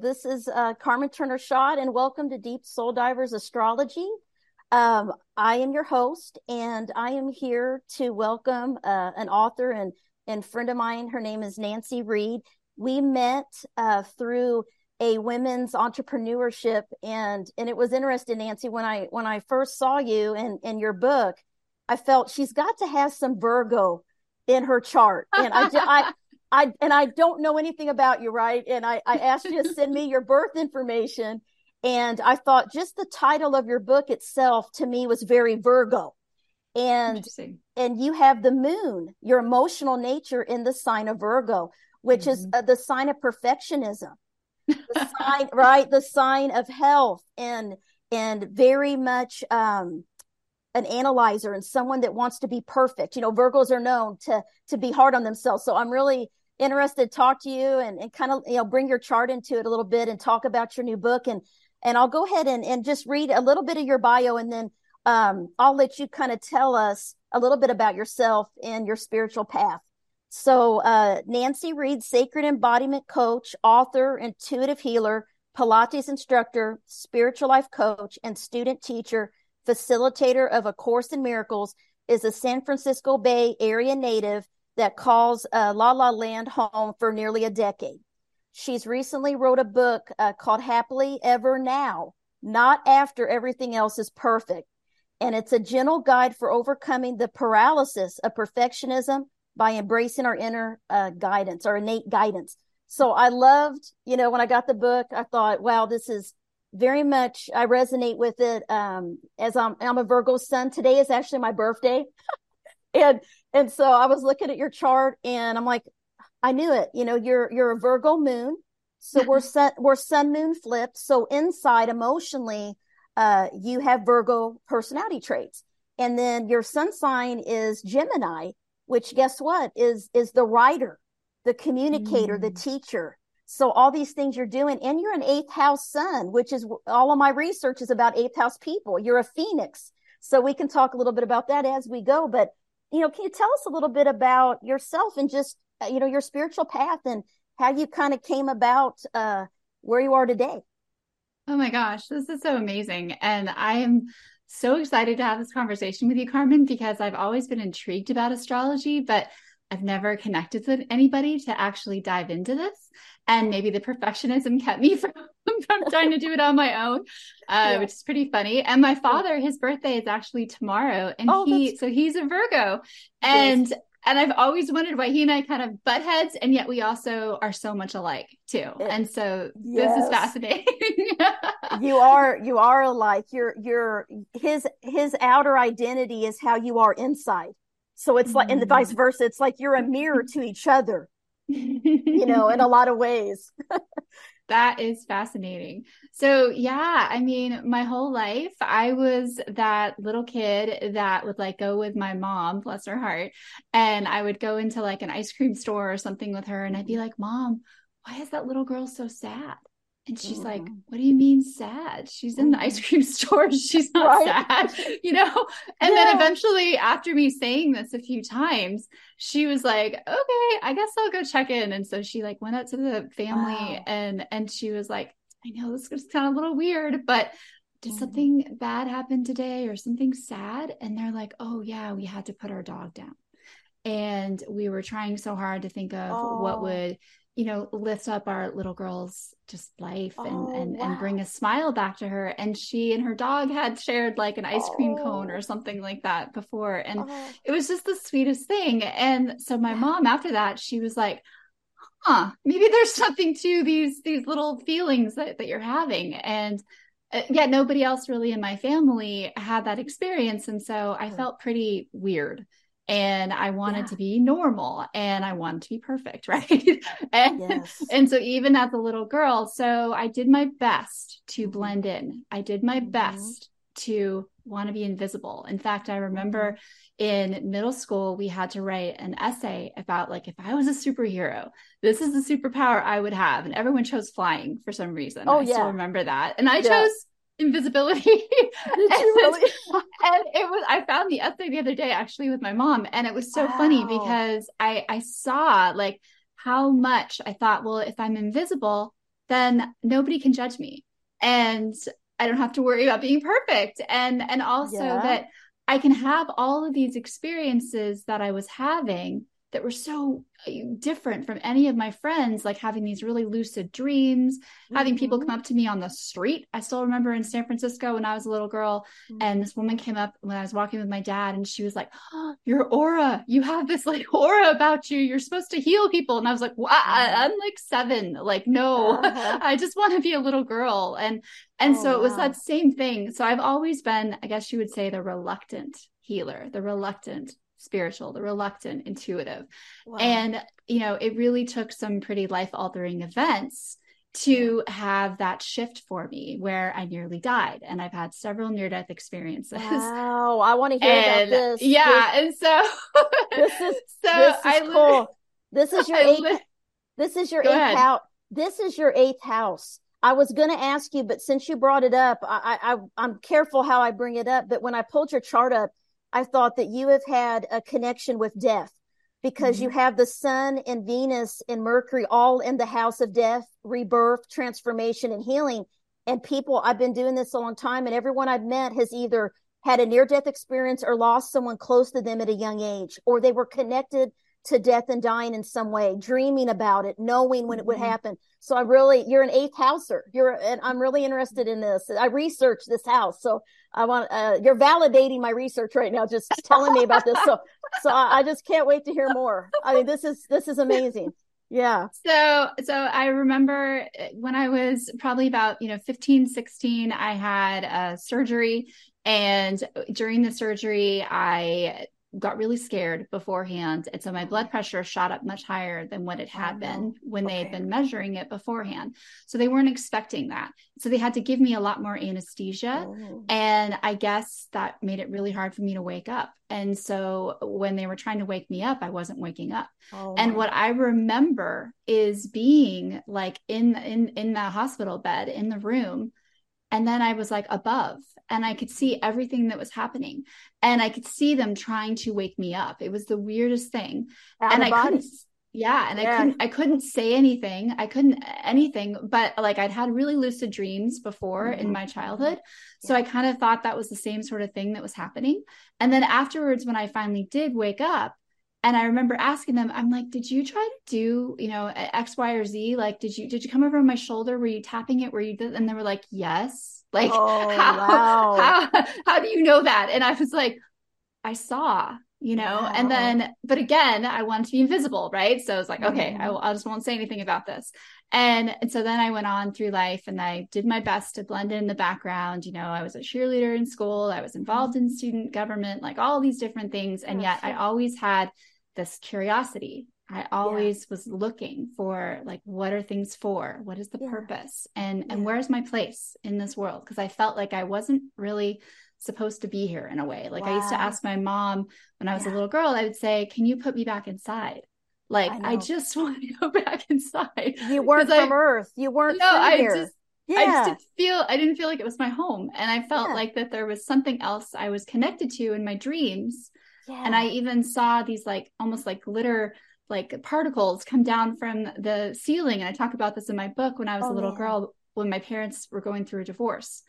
This is uh, Carmen Turner Schott, and welcome to Deep Soul Divers Astrology. Um, I am your host, and I am here to welcome uh, an author and, and friend of mine. Her name is Nanci Reed. We met uh, through a women's entrepreneurship, and and it was interesting, Nanci. When I when I first saw you and in your book, I felt she's got to have some Virgo in her chart, and I I. I and I don't know anything about you, right? And I, I asked you to send me your birth information. And I thought just the title of your book itself to me was very Virgo. And and you have the moon, your emotional nature in the sign of Virgo, which mm-hmm. is uh, the sign of perfectionism. The sign, right? The sign of health and and very much um an analyzer and someone that wants to be perfect. You know, Virgos are known to to be hard on themselves. So I'm really interested to talk to you and, and kind of you know bring your chart into it a little bit and talk about your new book and and I'll go ahead and, and just read a little bit of your bio and then um, I'll let you kind of tell us a little bit about yourself and your spiritual path. So, uh, Nanci Reed, sacred embodiment coach, author, intuitive healer, Pilates instructor, spiritual life coach, and student teacher, facilitator of A Course in Miracles, is a San Francisco Bay Area native that calls uh, La La Land home for nearly a decade. She's recently wrote a book uh, called Happily Ever Now, not after everything else is perfect. And it's a gentle guide for overcoming the paralysis of perfectionism by embracing our inner uh, guidance, our innate guidance. So I loved, you know, when I got the book, I thought, wow, this is very much, I resonate with it. Um, as I'm, I'm a Virgo sun. Today is actually my birthday. and and so I was looking at your chart and I'm like, I knew it. You know, you're you're a Virgo moon. So we're sun we're sun moon flipped. So inside emotionally, uh, you have Virgo personality traits. And then your sun sign is Gemini, which guess what? Is is the writer, the communicator, mm. the teacher. So all these things you're doing, and you're an eighth house sun, which is all of my research is about eighth house people. You're a phoenix. So we can talk a little bit about that as we go. But you know, can you tell us a little bit about yourself and just, uh, you know, your spiritual path and how you kind of came about uh, where you are today? Oh my gosh, this is so amazing. And I am so excited to have this conversation with you, Carmen, because I've always been intrigued about astrology, but I've never connected with anybody to actually dive into this. And maybe the perfectionism kept me from, from trying to do it on my own, uh, yeah. which is pretty funny. And my father, his birthday is actually tomorrow. And oh, he, so he's a Virgo. And yes. And I've always wondered why he and I kind of butt heads, and yet we also are so much alike too. And so yes. this is fascinating. you are you are alike. Your your his his outer identity is how you are inside. So it's like, and the vice mm. versa. It's like you're a mirror to each other, you know, in a lot of ways. that is fascinating. So, yeah, I mean, my whole life, I was that little kid that would like go with my mom, bless her heart, and I would go into like an ice cream store or something with her, and I'd be like, Mom, why is that little girl so sad? And she's mm. like, What do you mean sad? She's in the ice mm. cream store. She's not right. sad, you know? And yeah. then eventually, after me saying this a few times, she was like, Okay, I guess I'll go check in. And so she like went up to the family wow. and and she was like, I know this is kind of a little weird, but did mm. something bad happen today or something sad? And they're like, Oh yeah, we had to put our dog down. And we were trying so hard to think of oh. what would you know lift up our little girl's just life and oh, and, wow. and bring a smile back to her. And she and her dog had shared like an ice cream oh. cone or something like that before. And oh. it was just the sweetest thing. And so my mom after that she was like huh maybe there's something to these these little feelings that, that you're having. And uh, yet nobody else really in my family had that experience. And so i felt pretty weird and I wanted yeah. to be normal and I wanted to be perfect, right? and, yes. and so even as a little girl, so I did my best to mm-hmm. blend in. I did my mm-hmm. best to want to be invisible. In fact, I remember mm-hmm. in middle school we had to write an essay about like if I was a superhero, this is the superpower I would have. And everyone chose flying for some reason. Oh, I yeah. still remember that. And I yeah. chose invisibility. You really? and it was I found the essay the other day actually with my mom and it was so wow. funny because I I saw like how much I thought, well, if I'm invisible, then nobody can judge me. And I don't have to worry about being perfect. And and also yeah. that I can have all of these experiences that I was having that were so uh, different from any of my friends, like having these really lucid dreams, mm-hmm. having people come mm-hmm. up to me on the street. I still remember in San Francisco when I was a little girl, mm-hmm. and this woman came up when I was walking with my dad, and she was like, oh, Your aura, you have this like aura about you. You're supposed to heal people. And I was like, wow, mm-hmm. I'm like seven. Like, no, uh-huh. I just want to be a little girl. And and oh, so it was wow. that same thing. So I've always been, I guess you would say, the reluctant healer, the reluctant spiritual, the reluctant intuitive. Wow. And, you know, it really took some pretty life altering events to have that shift for me where I nearly died. And I've had several near death experiences. Wow. I want to hear and, about this. Yeah. This, and so this is, so this is I cool. This is your I eighth, li- this is your eighth house. This is your eighth house. I was going to ask you, but since you brought it up, I, I, I'm careful how I bring it up. But when I pulled your chart up, I thought that you have had a connection with death because mm-hmm. you have the sun and Venus and Mercury all in the house of death, rebirth, transformation, and healing. And people, I've been doing this a long time, and everyone I've met has either had a near death experience or lost someone close to them at a young age, or they were connected to death and dying in some way, dreaming about it, knowing when it would mm-hmm. happen. So I really, you're an eighth houser. You're, and I'm really interested in this. I researched this house. So I want, uh, you're validating my research right now, just telling me about this. So, so I, I just can't wait to hear more. I mean, this is, this is amazing. Yeah. So, so I remember when I was probably about, you know, 15, 16, I had a surgery and during the surgery, I got really scared beforehand. And so my blood pressure shot up much higher than what it had oh, been when okay. they had been measuring it beforehand. So they weren't expecting that. So they had to give me a lot more anesthesia. Oh. And I guess that made it really hard for me to wake up. And so when they were trying to wake me up, I wasn't waking up. Oh, and what I remember is being like in in in the hospital bed in the room and then I was like above and I could see everything that was happening. And I could see them trying to wake me up. It was the weirdest thing. Out and I body. couldn't yeah. And yeah. I couldn't I couldn't say anything. I couldn't anything, but like I'd had really lucid dreams before mm-hmm. in my childhood. So yeah. I kind of thought that was the same sort of thing that was happening. And then afterwards, when I finally did wake up, and I remember asking them, I'm like, did you try to do, you know, X, Y, or Z? Like, did you did you come over my shoulder? Were you tapping it? Were you did? And they were like, yes. Like, oh, how, wow. how how do you know that? And I was like, I saw, you know. Wow. And then, but again, I wanted to be invisible, right? So I was like, okay, mm-hmm. I, I just won't say anything about this. And, and so then I went on through life and I did my best to blend in the background. You know, I was a cheerleader in school, I was involved in student government, like all these different things. And yet I always had this curiosity i always yeah. was looking for like what are things for what is the yeah. purpose and yeah. and where's my place in this world because i felt like i wasn't really supposed to be here in a way like wow. i used to ask my mom when i was a little girl i would say can you put me back inside like I, I just want to go back inside you weren't from I, earth you weren't no i here. just yeah. I just didn't feel I didn't feel like it was my home. And I felt yeah. like that there was something else I was connected to in my dreams yeah. And I even saw these like almost like glitter like particles come down from the ceiling. And I talk about this in my book when I was oh, a little girl when my parents were going through a divorce.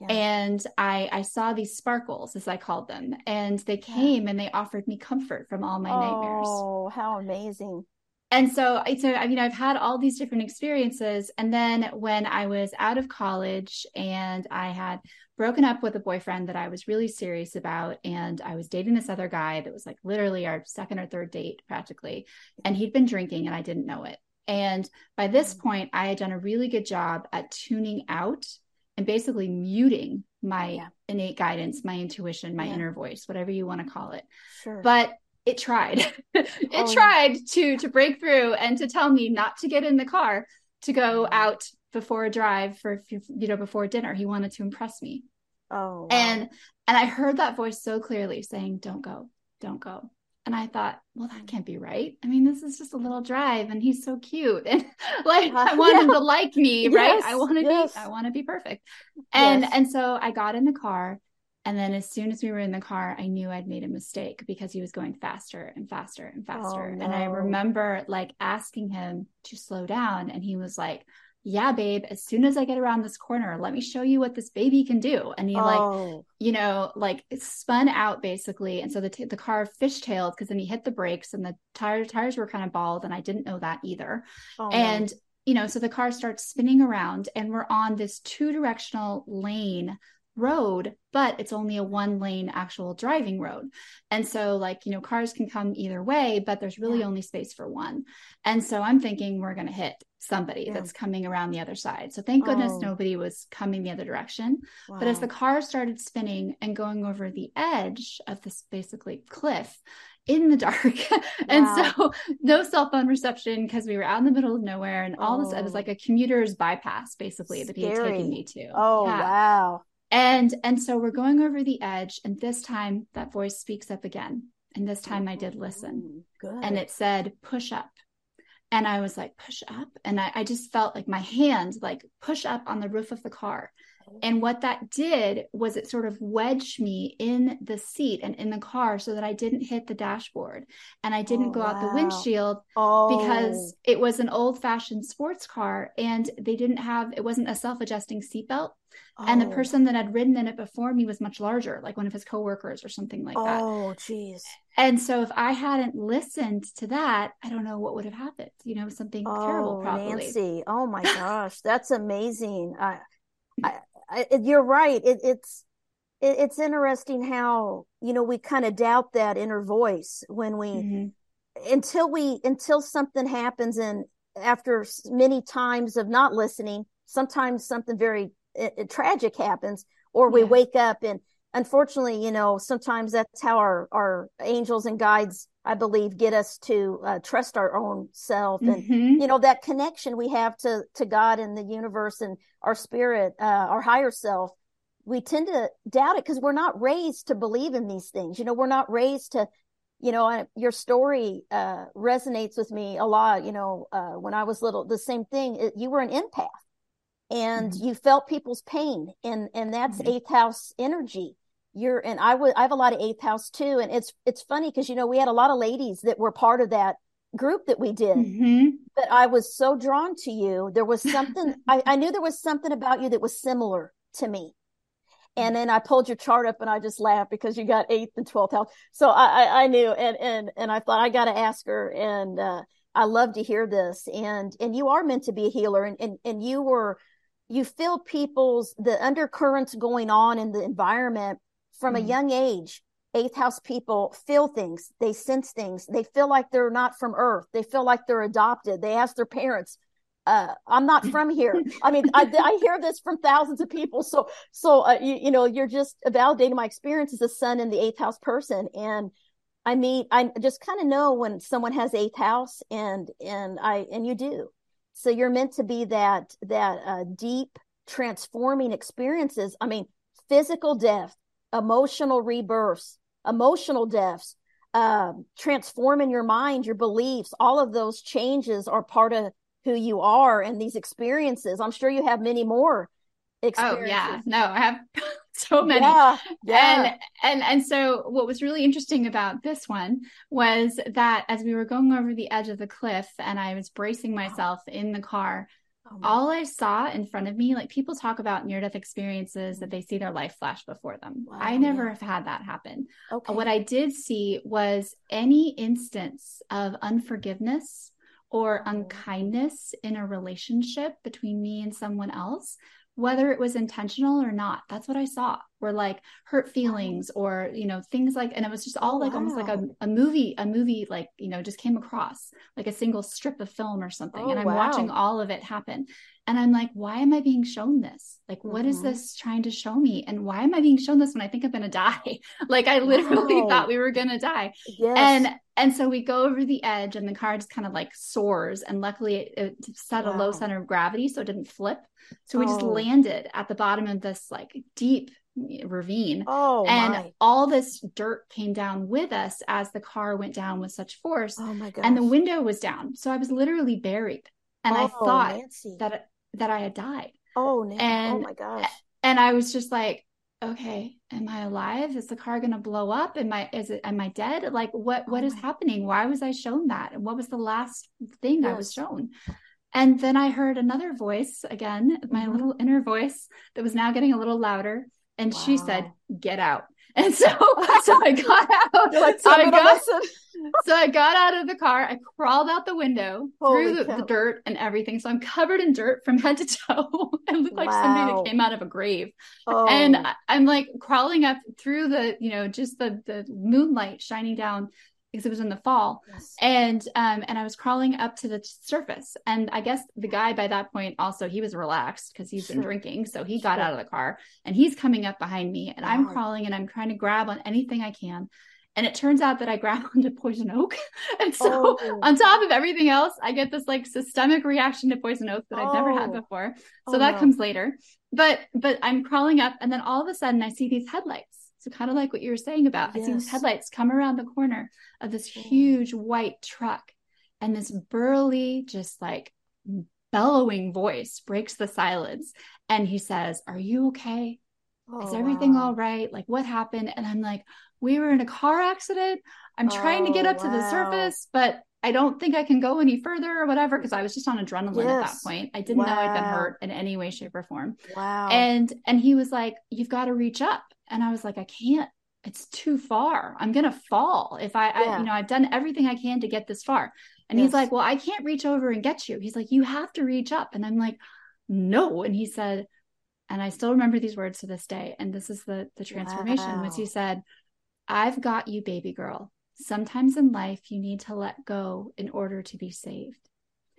Yeah. And I I saw these sparkles as I called them. And they came yeah. and they offered me comfort from all my oh, nightmares. Oh, how amazing and so so i mean i've had all these different experiences and then when i was out of college and i had broken up with a boyfriend that i was really serious about and i was dating this other guy that was like literally our second or third date practically and he'd been drinking and i didn't know it and by this mm. point i had done a really good job at tuning out and basically muting my yeah. innate guidance my intuition my yeah. inner voice whatever you want to call it sure. but it tried it oh. tried to to break through and to tell me not to get in the car to go mm-hmm. out before a drive for you know before dinner he wanted to impress me oh wow. and and i heard that voice so clearly saying don't go don't go and i thought well that can't be right i mean this is just a little drive and he's so cute and like uh, i want yeah. him to like me yes, right i want to yes. be i want to be perfect and yes. and so i got in the car and then as soon as we were in the car, I knew I'd made a mistake because he was going faster and faster and faster. Oh, no. And I remember like asking him to slow down. And he was like, yeah, babe, as soon as I get around this corner, let me show you what this baby can do. And he oh. like, you know, like spun out basically. And so the, t- the car fishtailed because then he hit the brakes and the tire, tires were kind of bald. And I didn't know that either. Oh, and, you know, so the car starts spinning around and we're on this two directional lane road, but it's only a one lane actual driving road. And so, like, you know, cars can come either way, but there's really yeah. only space for one. And so I'm thinking we're going to hit somebody yeah. that's coming around the other side. So thank goodness oh. nobody was coming the other direction. Wow. But as the car started spinning and going over the edge of this basically cliff, in the dark. and wow. so no cell phone reception because we were out in the middle of nowhere and all oh. this it was oh. like a commuter's bypass basically Scary. that he had taken me to. Oh yeah. wow and and so we're going over the edge and this time that voice speaks up again. And this time i did listen. Good. and it said push up. And i was like push up? And I, I just felt like my hand like push up on the roof of the car and what that did was it sort of wedged me in the seat and in the car so that I didn't hit the dashboard and I didn't oh, go wow. out the windshield oh. because it was an old fashioned sports car and they didn't have, it wasn't a self adjusting seatbelt. Oh. And the oh. person that had ridden in it before me was much larger, like one of his coworkers or something like that. Oh, geez. And so if I hadn't listened to that, I don't know what would have happened. You know, something terrible oh, probably. Nanci, oh my gosh, that's amazing. I, I, I, you're right. It, it's it, it's interesting how you know we kind of doubt that inner voice when we mm-hmm. until we until something happens and after many times of not listening, sometimes something very it, tragic happens, or we yeah. wake up and unfortunately, you know, sometimes that's how our our angels and guides I believe, get us to uh, trust our own self and mm-hmm. you know that connection we have to to God and the universe and our spirit, uh, our higher self. We tend to doubt it because we're not raised to believe in these things. You know, we're not raised to, you know, your story uh, resonates with me a lot. You know, uh, when I was little, the same thing. It, you were an empath, and mm-hmm. you felt people's pain, and and that's mm-hmm. eighth house energy you're and I would I have a lot of eighth house too, and it's it's funny because you know we had a lot of ladies that were part of that group that we did. Mm-hmm. But I was so drawn to you. There was something I, I knew there was something about you that was similar to me. And then I pulled your chart up and I just laughed because you got eighth and twelfth house. So I, I, I knew and and and I thought I got to ask her and uh, I love to hear this and and you are meant to be a healer and and and you were you feel people's the undercurrents going on in the environment from mm-hmm. a young age eighth house people feel things they sense things they feel like they're not from earth they feel like they're adopted they ask their parents uh, i'm not from here i mean I, I, hear this from thousands of people so so uh, you, you know you're just validating my experience as a son in the eighth house person and i mean i just kind of know when someone has eighth house and and i and you do so you're meant to be that that uh, deep transforming experiences i mean physical death emotional rebirths, emotional deaths, uh, transforming your mind, your beliefs, all of those changes are part of who you are and these experiences. I'm sure you have many more Oh yeah, no, I have so many. Yeah, yeah. And and and so what was really interesting about this one was that as we were going over the edge of the cliff and I was bracing myself in the car, Oh all I saw in front of me, like people talk about near death experiences that they see their life flash before them. Wow, I never have had that happen. Uh, okay. What I did see was any instance of unforgiveness or oh. unkindness in a relationship between me and someone else whether it was intentional or not that's what i saw were like hurt feelings or you know things like and it was just all like wow. almost like a, a movie a movie like you know just came across like a single strip of film or something oh, and i'm wow. watching all of it happen and i'm like why am i being shown this like mm-hmm. what is mm-hmm. this trying to show me and why am i being shown this when i think i'm gonna die like i literally wow. thought we were gonna die yes. and and so we go over the edge and the car just kind of like soars and luckily it, it set a low center of gravity so it didn't flip so we oh. just landed at the bottom of this like deep mm, ravine. Oh, and my. all this dirt came down with us as the car went down with such force. Oh my god! And the window was down, so I was literally buried, and oh, I thought Nanci. that that I had died. Oh, Nanci. Oh and, oh my gosh! And I was just like, okay, am I alive? Is the car going to blow up? Am I is it am I dead? Like what what oh is happening? Why was I shown that? And what was the last thing yes. I was shown? And then I heard another voice again, my mm-hmm. little inner voice that was now getting a little louder. And wow. she said, Get out. And so, so I got out. Like, so, I got, so I got out of the car. I crawled out the window Holy through the, the, dirt and everything. So I'm covered in dirt from head to toe. I look like wow. somebody that came out of a grave. Oh. And I'm like crawling up through the, you know, just the the moonlight shining down because it was in the fall yes. and um and i was crawling up to the surface and i guess the guy by that point also he was relaxed because he's been drinking so he got out of the car and he's coming up behind me and wow. i'm crawling and i'm trying to grab on anything i can and it turns out that I grab onto poison oak. And so oh. on top of everything else, I get this like systemic reaction to poison oak that I've never had oh. before. So oh, that no. comes later. But but I'm crawling up and then all of a sudden I see these headlights so kind of like what you were saying about, yes. I see these headlights come around the corner of this huge white truck, and this burly, just like bellowing voice breaks the silence, and he says, "Are you okay? Oh, Is everything wow. all right? Like what happened?" And I'm like, "We were in a car accident. I'm trying oh, to get oh, up wow. to the surface, but I don't think I can go any further or whatever because I was just on adrenaline yes. at that point. I didn't wow. know I'd been hurt in any way, shape, or form. Wow. And and he was like, "You've got to reach up." and i was like i can't it's too far i'm gonna fall if I, yeah. I you know i've done everything i can to get this far and yes. he's like well i can't reach over and get you he's like you have to reach up and i'm like no and he said and i still remember these words to this day and this is the the transformation wow. was he said i've got you baby girl sometimes in life you need to let go in order to be saved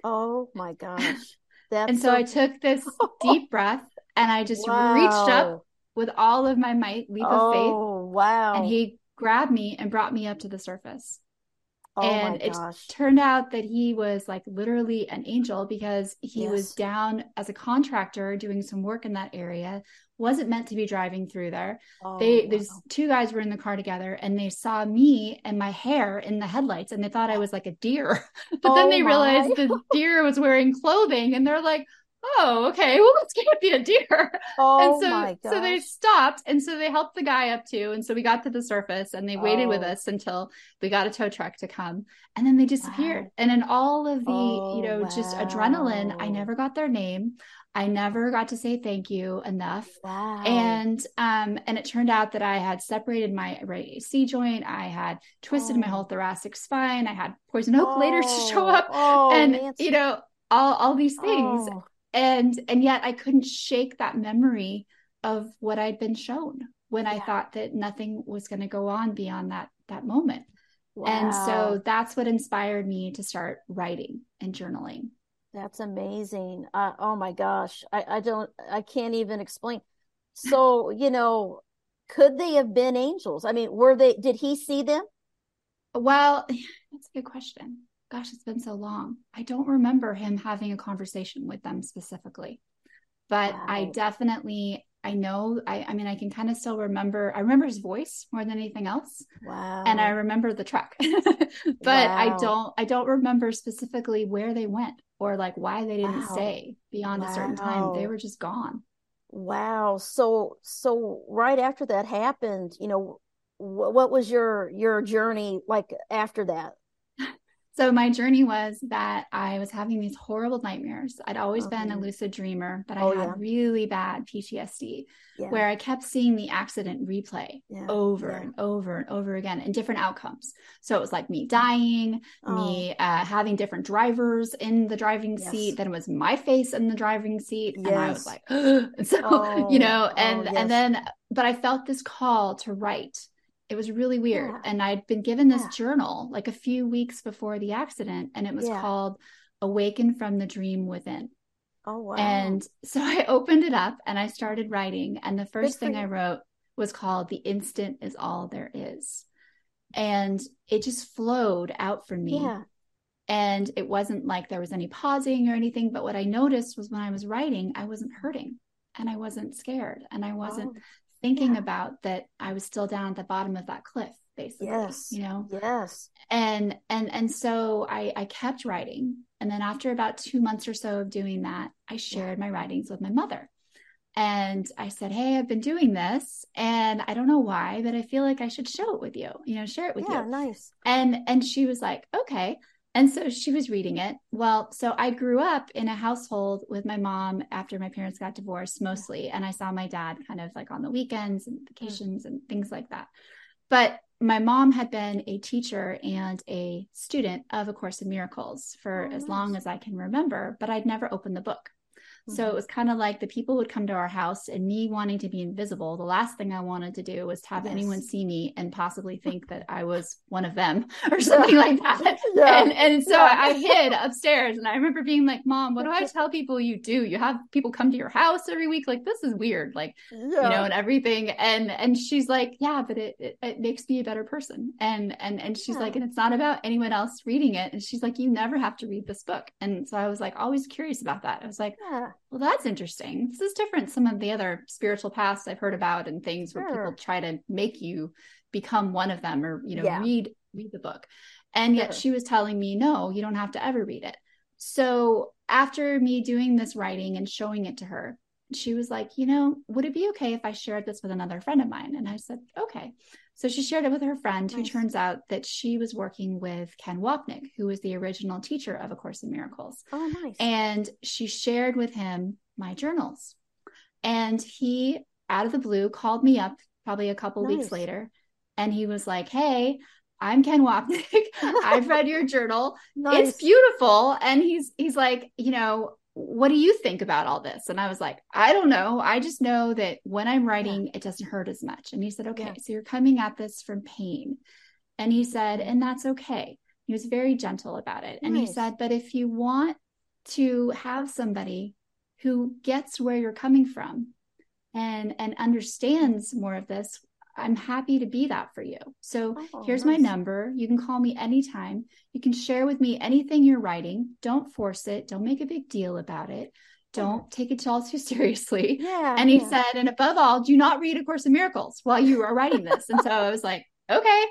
oh my gosh and so, so, i took this deep breath and i just wow. reached up with all of my might, leap oh, of faith. Oh, wow. And he grabbed me and brought me up to the surface. Oh and it turned out that he was like literally an angel because he yes. was down as a contractor doing some work in that area wasn't meant to be driving through there oh, they wow. these two guys were in the car together and they saw me and my hair in the headlights and they thought i was like a deer but oh, then they realized my. the deer was wearing clothing and they're like oh, okay, well, this can't be a deer. Oh, and so, so they stopped. And so they helped the guy up too. And so we got to the surface and they waited oh. with us until we got a tow truck to come. And then they disappeared. Wow. And in all of the, oh, you know, wow. just adrenaline, I never got their name. I never got to say thank you enough. Wow. And um and it turned out that I had separated my right AC joint, I had twisted oh. my whole thoracic spine, I had poison oak oh. later to show up. Oh, and Nanci. you know, all all these things. Oh and and yet i couldn't shake that memory of what i'd been shown when yeah. i thought that nothing was going to go on beyond that that moment wow. and so that's what inspired me to start writing and journaling that's amazing uh, oh my gosh I, I don't i can't even explain so you know could they have been angels i mean were they did he see them well that's a good question gosh, it's been so long. I don't remember him having a conversation with them specifically, but wow. I definitely, I know, I, I mean, I can kind of still remember, I remember his voice more than anything else. Wow. And I remember the truck, but wow. I don't, I don't remember specifically where they went or like why they didn't wow. stay beyond a certain time. They were just gone. Wow. So, so right after that happened, you know, what was your your journey like after that so my journey was that I was having these horrible nightmares. I'd always been a lucid dreamer, but I oh, had yeah. really bad PTSD yeah. where I kept seeing the accident replay yeah. over and over and over again in different outcomes. So it was like me dying, oh. me uh, having different drivers in the driving yes. seat. Then it was my face in the driving seat, yes. and I was like, so oh. you know, and oh, yes. and then, but I felt this call to write it was really weird. Yeah. And I'd been given this yeah. journal like a few weeks before the accident, and it was yeah. called Awaken from the Dream Within. Oh, wow. And so I opened it up and I started writing. And the first thing I wrote was called The Instant is All There Is. And it just flowed out from me. Yeah. And it wasn't like there was any pausing or anything. But what I noticed was when I was writing, I wasn't hurting and I wasn't scared and I wasn't oh thinking yeah. about that I was still down at the bottom of that cliff basically yes. you know? Yes. And and and so I I kept writing. And then after about 2 months or so of doing that I shared yeah. my writings with my mother. And I said hey I've been doing this and I don't know why but I feel like I should show it with you you know share it with you. yeah, you. nice. And and she was like okay And so she was reading it. Well, so I grew up in a household with my mom after my parents got divorced mostly. And I saw my dad kind of like on the weekends and mm. vacations and things like that. But my mom had been a teacher and a student of A Course in Miracles for oh, as nice. long as I can remember, but I'd never opened the book. So it mm-hmm. was kind of like the people would come to our house and me wanting to be invisible. The last thing I wanted to do was to have yes. anyone see me and possibly think that I was one of them or something like that. Yeah. And, and so yeah. I hid upstairs and I remember being like, Mom, what do I tell people you do? You have people come to your house every week. Like, this is weird. Like, yeah. you know, and everything. And, and she's like, yeah, but it, it, it makes me a better person. And, and, and she's like, and it's not about anyone else reading it. And she's like, you never have to read this book. And so I was like, always curious about that. I was like, well, that's interesting. This is different some of the other spiritual paths I've heard about and things sure. where people try to make you become one of them or, you know, yeah. read read the book. And yet she was telling me, no, you don't have to ever read it. So after me doing this writing and showing it to her, she was like, you know, would it be okay if I shared this with another friend of mine? And I said, okay. So she shared it with her friend, nice. who turns out that she was working with Ken Wapnick, who was the original teacher of A Course in Miracles. Oh, nice. And she shared with him my journals. And he, out of the blue, called me up probably a couple nice. weeks later. And he was like, Hey, I'm Ken Wapnick. I've read your journal. Nice. It's beautiful. And he's he's like, you know, what do you think about all this? And I was like, I don't know. I just know that when I'm writing, yeah. it doesn't hurt as much. And he said, Okay, yeah. so you're coming at this from pain. And he said, and that's okay. He was very gentle about it. And nice. he said, but if you want to have somebody who gets where you're coming from and and understands more of this, I'm happy to be that for you. So oh, here's nice. my number. You can call me anytime. You can share with me anything you're writing. Don't force it. Don't make a big deal about it. Don't take it all too seriously. Yeah. And he yeah. said, and above all, do not read A Course in Miracles while you are writing this. and so I was like, okay.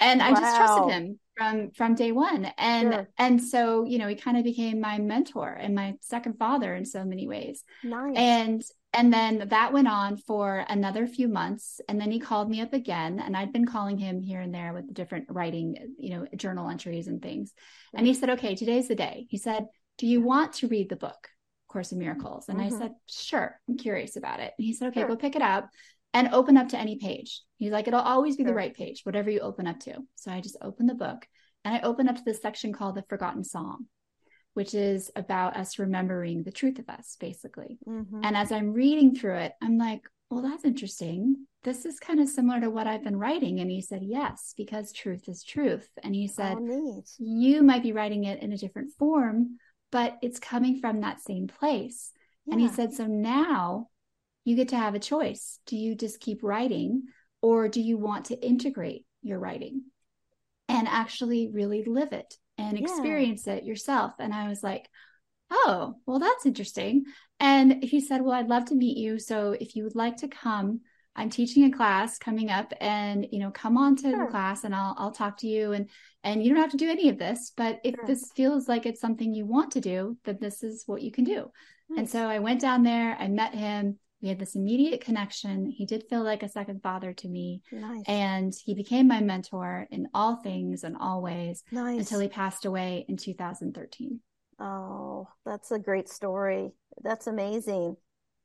And wow. I just trusted him from from day one. And sure. and so, you know, he kind of became my mentor and my second father in so many ways. Nice. And and then that went on for another few months and then he called me up again and i'd been calling him here and there with different writing you know journal entries and things. And he said okay today's the day. He said do you want to read the book course in miracles? And mm-hmm. i said sure i'm curious about it. And he said okay sure. go pick it up and open up to any page. He's like it'll always be sure. the right page whatever you open up to. So i just opened the book and i opened up to this section called the forgotten song which is about us remembering the truth of us, basically. Mm-hmm. And as I'm reading through it, I'm like, well, that's interesting. This is kind of similar to what I've been writing. And he said, yes, because truth is truth. And he said, oh, you might be writing it in a different form, but it's coming from that same place. Yeah. And he said, so now you get to have a choice. Do you just keep writing or do you want to integrate your writing and actually really live it and yeah. experience it yourself. And I was like, oh, well, that's interesting. And he said, well, I'd love to meet you. So if you would like to come, I'm teaching a class coming up and, you know, come on to sure. the class and I'll, I'll talk to you. And, and you don't have to do any of this, but if sure. this feels like it's something you want to do, then this is what you can do. Nice. And so I went down there, I met him we had this immediate connection. He did feel like a second father to me. Nice. And he became my mentor in all things and all ways nice. until he passed away in 2013. Oh, that's a great story. That's amazing.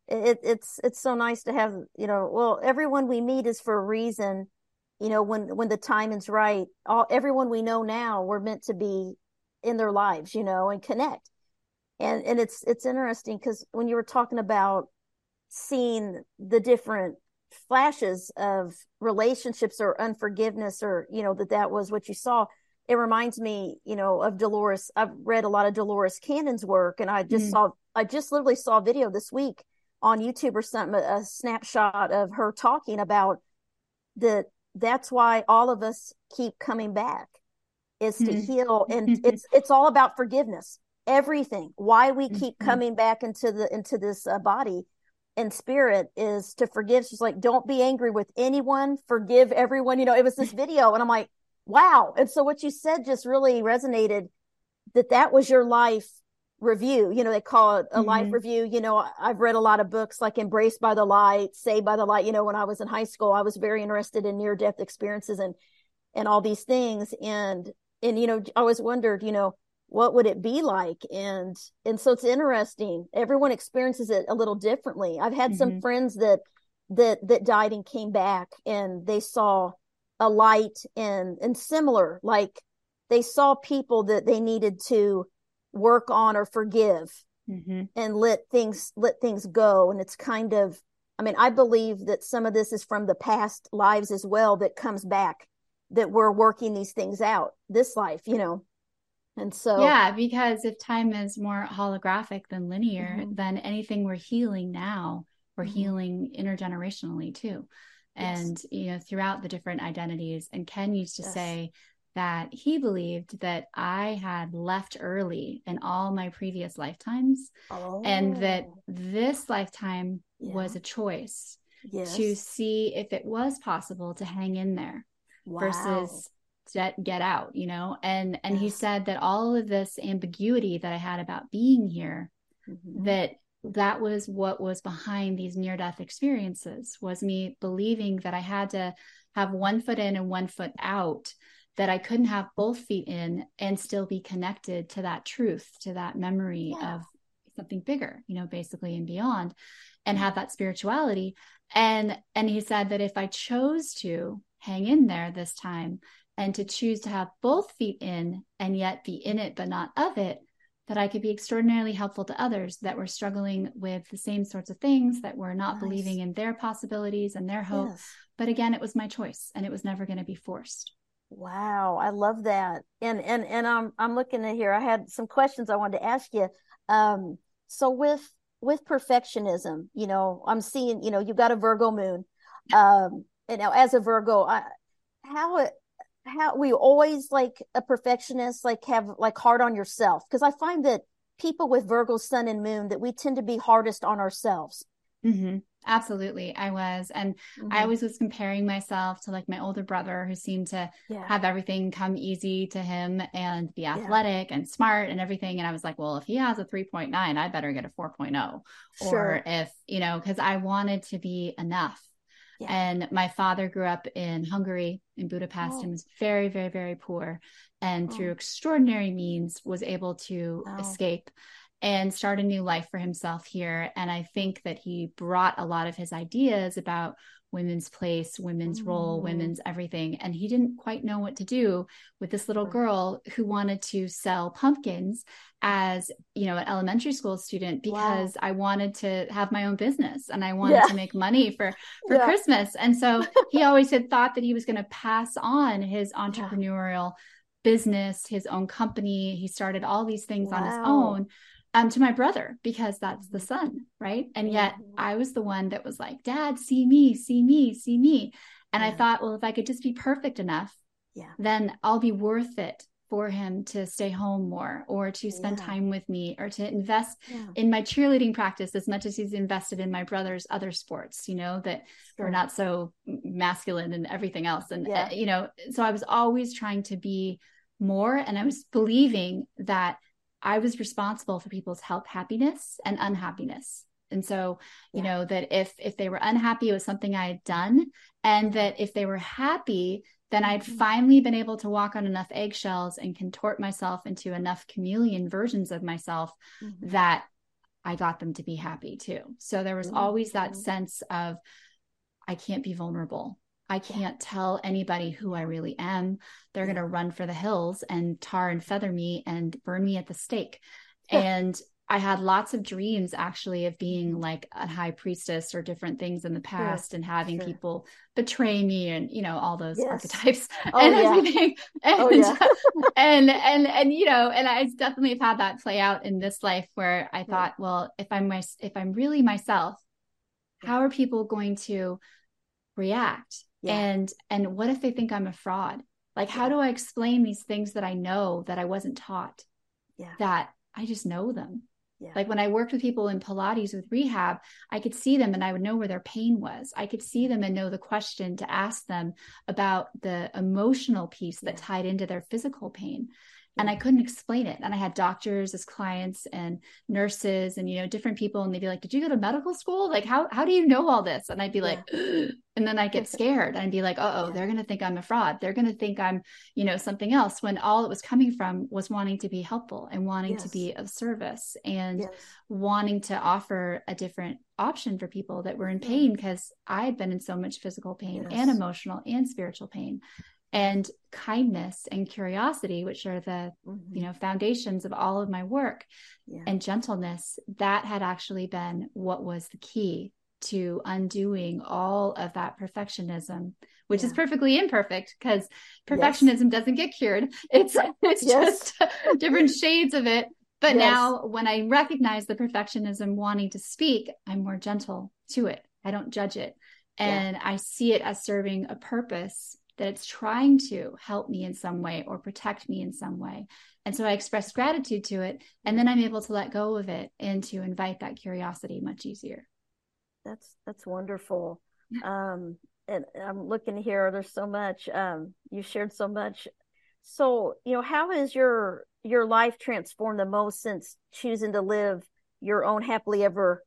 It, it's it's so nice to have, you know, well, everyone we meet is for a reason. You know, when when the time is right, all everyone we know now, we're meant to be in their lives, you know, and connect. And and it's it's interesting because when you were talking about seeing the different flashes of relationships or unforgiveness or you know that that was what you saw it reminds me you know of dolores i've read a lot of dolores cannon's work and i just mm. saw i just literally saw a video this week on youtube or something a, a snapshot of her talking about that that's why all of us keep coming back is to mm. heal and it's it's all about forgiveness everything why we keep mm-hmm. coming back into the into this uh, body in spirit is to forgive. She's like, don't be angry with anyone, forgive everyone. You know, it was this video, and I'm like, wow. And so what you said just really resonated that that was your life review. You know, they call it a mm-hmm. life review. You know, I've read a lot of books like Embraced by the Light, Saved by the Light. You know, when I was in high school, I was very interested in near death experiences and and all these things. And and you know, I always wondered, you know, what would it be like? And and so it's interesting. Everyone experiences it a little differently. I've had mm-hmm. some friends that that that died and came back and they saw a light and and similar like they saw people that they needed to work on or forgive mm-hmm. and let things let things go. And it's kind of i mean i believe that some of this is from the past lives as well that comes back that we're working these things out this life you know and so yeah because if time is more holographic than linear mm-hmm. then anything we're healing now we're mm-hmm. healing intergenerationally too and yes. you know throughout the different identities and ken used to yes. say that he believed that i had left early in all my previous lifetimes oh. and that oh. this lifetime yeah. was a choice yes. to see if it was possible to hang in there wow. versus get get out you know and and he said that all of this ambiguity that i had about being here mm-hmm. that that was what was behind these near death experiences was me believing that i had to have one foot in and one foot out that i couldn't have both feet in and still be connected to that truth to that memory yeah. of something bigger you know basically and beyond and have that spirituality and and he said that if i chose to hang in there this time and to choose to have both feet in and yet be in it but not of it that I could be extraordinarily helpful to others that were struggling with the same sorts of things, that were not nice. believing in their possibilities and their hope. Yes. But again, it was my choice and it was never going to be forced. Wow, I love that. And and and I'm I'm looking at here. I had some questions I wanted to ask you. Um, so with with perfectionism, you know, I'm seeing, you know, you've got a Virgo moon. Um, and now as a Virgo, I how it how we always like a perfectionist like have like hard on yourself because i find that people with virgo sun and moon that we tend to be hardest on ourselves mm-hmm. absolutely i was and mm-hmm. i always was comparing myself to like my older brother who seemed to yeah. have everything come easy to him and be athletic yeah. and smart and everything and i was like well if he has a 3.9 i better get a 4.0 sure. or if you know because i wanted to be enough yeah. And my father grew up in Hungary, in Budapest, oh. and was very, very, very poor. And oh. through extraordinary means, was able to oh. escape and start a new life for himself here. And I think that he brought a lot of his ideas about women's place, women's mm. role, women's everything. And he didn't quite know what to do with this little girl who wanted to sell pumpkins as, you know, an elementary school student because wow. I wanted to have my own business and I wanted yeah. to make money for for yeah. Christmas. And so he always had thought that he was going to pass on his entrepreneurial yeah. business, his own company. He started all these things wow. on his own um, to my brother because that's the son, right? And yet mm-hmm. I was the one that was like, Dad, see me, see me, see me. And yeah. I thought, well, if I could just be perfect enough, yeah, then I'll be worth it for him to stay home more or to spend yeah. time with me or to invest yeah. in my cheerleading practice as much as he's invested in my brother's other sports, you know, that sure. are not so masculine and everything else. And, uh, you know, so I was always trying to be more and I was believing that I was responsible for people's health, happiness, and unhappiness. And so, you yeah. know, that if if they were unhappy, it was something I had done, and that if they were happy, then I'd mm-hmm. finally been able to walk on enough eggshells and contort myself into enough chameleon versions of myself mm-hmm. that I got them to be happy too. So there was mm-hmm. always that sense of I can't be vulnerable. I can't tell anybody who I really am. They're yeah. going to run for the hills and tar and feather me and burn me at the stake. and I had lots of dreams actually of being like a high priestess or different things in the past sure. and having sure. people betray me and you know all those yes. archetypes oh, and yeah. everything. And, oh, yeah. and and and you know, and I definitely have had that play out in this life where I thought, well, if I'm my if I'm really myself, how are people going to react? Yeah. And and what if they think I'm a fraud? Like how do I explain these things that I know that I wasn't taught? Yeah. That I just know them. Yeah. Like when I worked with people in Pilates with rehab, I could see them and I would know where their pain was. I could see them and know the question to ask them about the emotional piece that tied into their physical pain. And I couldn't explain it. And I had doctors as clients and nurses and you know different people, and they'd be like, "Did you go to medical school? Like how how do you know all this?" And I'd be like, and then I'd get scared and I'd be like, "Oh, they're gonna think I'm a fraud. They're gonna think I'm you know something else." When all it was coming from was wanting to be helpful and wanting yes. to be of service and yes. wanting to offer a different option for people that were in pain because I had been in so much physical pain yes. and emotional and spiritual pain and kindness and curiosity which are the mm-hmm. you know foundations of all of my work yeah. and gentleness that had actually been what was the key to undoing all of that perfectionism which yeah. is perfectly imperfect because perfectionism yes. doesn't get cured it's it's yes. just different shades of it but yes. now when i recognize the perfectionism wanting to speak i'm more gentle to it i don't judge it and yeah. i see it as serving a purpose that it's trying to help me in some way or protect me in some way. And so I express gratitude to it. And then I'm able to let go of it and to invite that curiosity much easier. That's that's wonderful. Um, and I'm looking here, there's so much. Um, you shared so much. So, you know, how has your your life transformed the most since choosing to live your own happily ever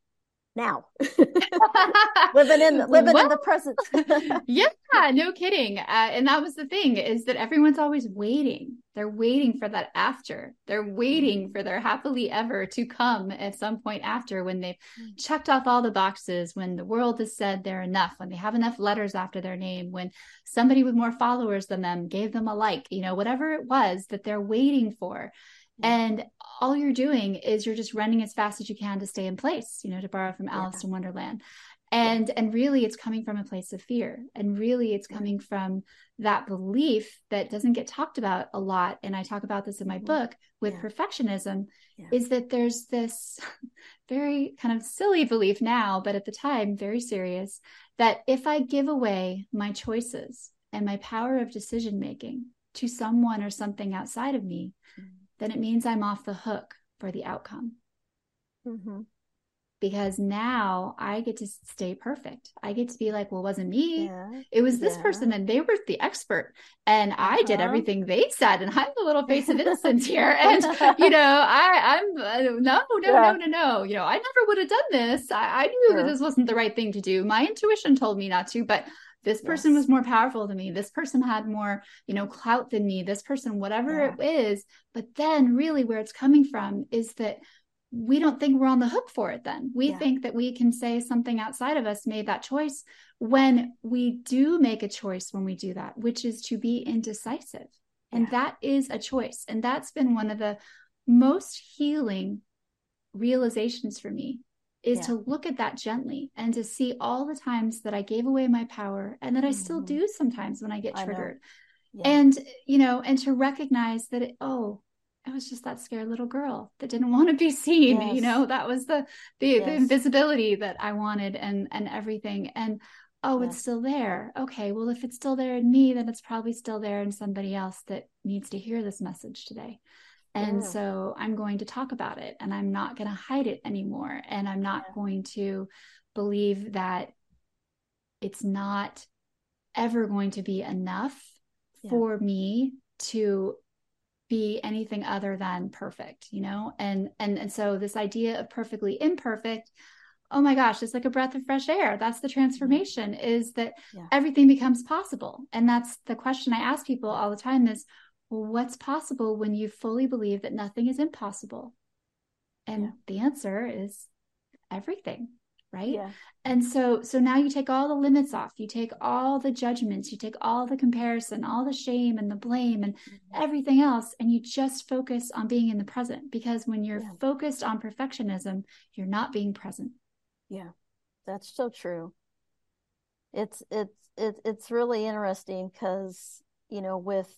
now. Living in living well, in the present. Yeah no kidding. Uh, and that was the thing is that everyone's always waiting. They're waiting for that after. They're waiting for their happily ever to come at some point after when they've checked off all the boxes when the world has said they're enough when they have enough letters after their name when somebody with more followers than them gave them a like you know whatever it was that they're waiting for and all you're doing is you're just running as fast as you can to stay in place you know to borrow from alice yeah. in wonderland. And yeah. and really it's coming from a place of fear. And really it's coming from that belief that doesn't get talked about a lot. And i talk about this in my mm-hmm. book with perfectionism is that there's this very kind of silly belief now but at the time very serious that if i give away my choices and my power of decision making to someone or something outside of me mm-hmm then it means I'm off the hook for the outcome. Mm-hmm. Because now I get to stay perfect. I get to be like, well, it wasn't me. Yeah. It was this yeah. person, and they were the expert. And uh-huh. I did uh-huh. everything they said, and I'm the little face of innocence here. And you know, I, I'm uh, no, no, yeah. no, no, no. You know, I never would have done this. I, I knew sure. that this wasn't the right thing to do. My intuition told me not to, but this person yes. was more powerful than me. This person had more you know clout than me. This person whatever yeah. it is. But then really where it's coming from is that we don't think we're on the hook for it then. We yeah. think that we can say something outside of us made that choice when we do make a choice when we do that which is to be indecisive. And that is a choice. And that's been one of the most healing realizations for me is yeah. to look at that gently and to see all the times that I gave away my power and that I mm-hmm. still do sometimes when I get triggered. I yeah. And, you know, and to recognize that, it, oh, I was just that scared little girl that didn't want to be seen. Yes. You know, that was the, the, yes. the invisibility that I wanted and, and everything. And, oh, yes. it's still there. Okay. Well, if it's still there in me, then it's probably still there in somebody else that needs to hear this message today. And yeah. so I'm going to talk about it and I'm not going to hide it anymore. And I'm not yeah. going to believe that it's not ever going to be enough yeah. for me to be anything other than perfect you know and and and so this idea of perfectly imperfect oh my gosh it's like a breath of fresh air that's the mm-hmm. transformation is that yeah. everything becomes possible and that's the question i ask people all the time is well, what's possible when you fully believe that nothing is impossible? And yeah. the answer is everything, right? Yeah. And so so now you take all the limits off. You take all the judgments, you take all the comparison, all the shame and the blame and mm-hmm. everything else and you just focus on being in the present because when you're yeah. focused on perfectionism, you're not being present. Yeah. That's so true. It's it's it's it's really interesting cuz you know with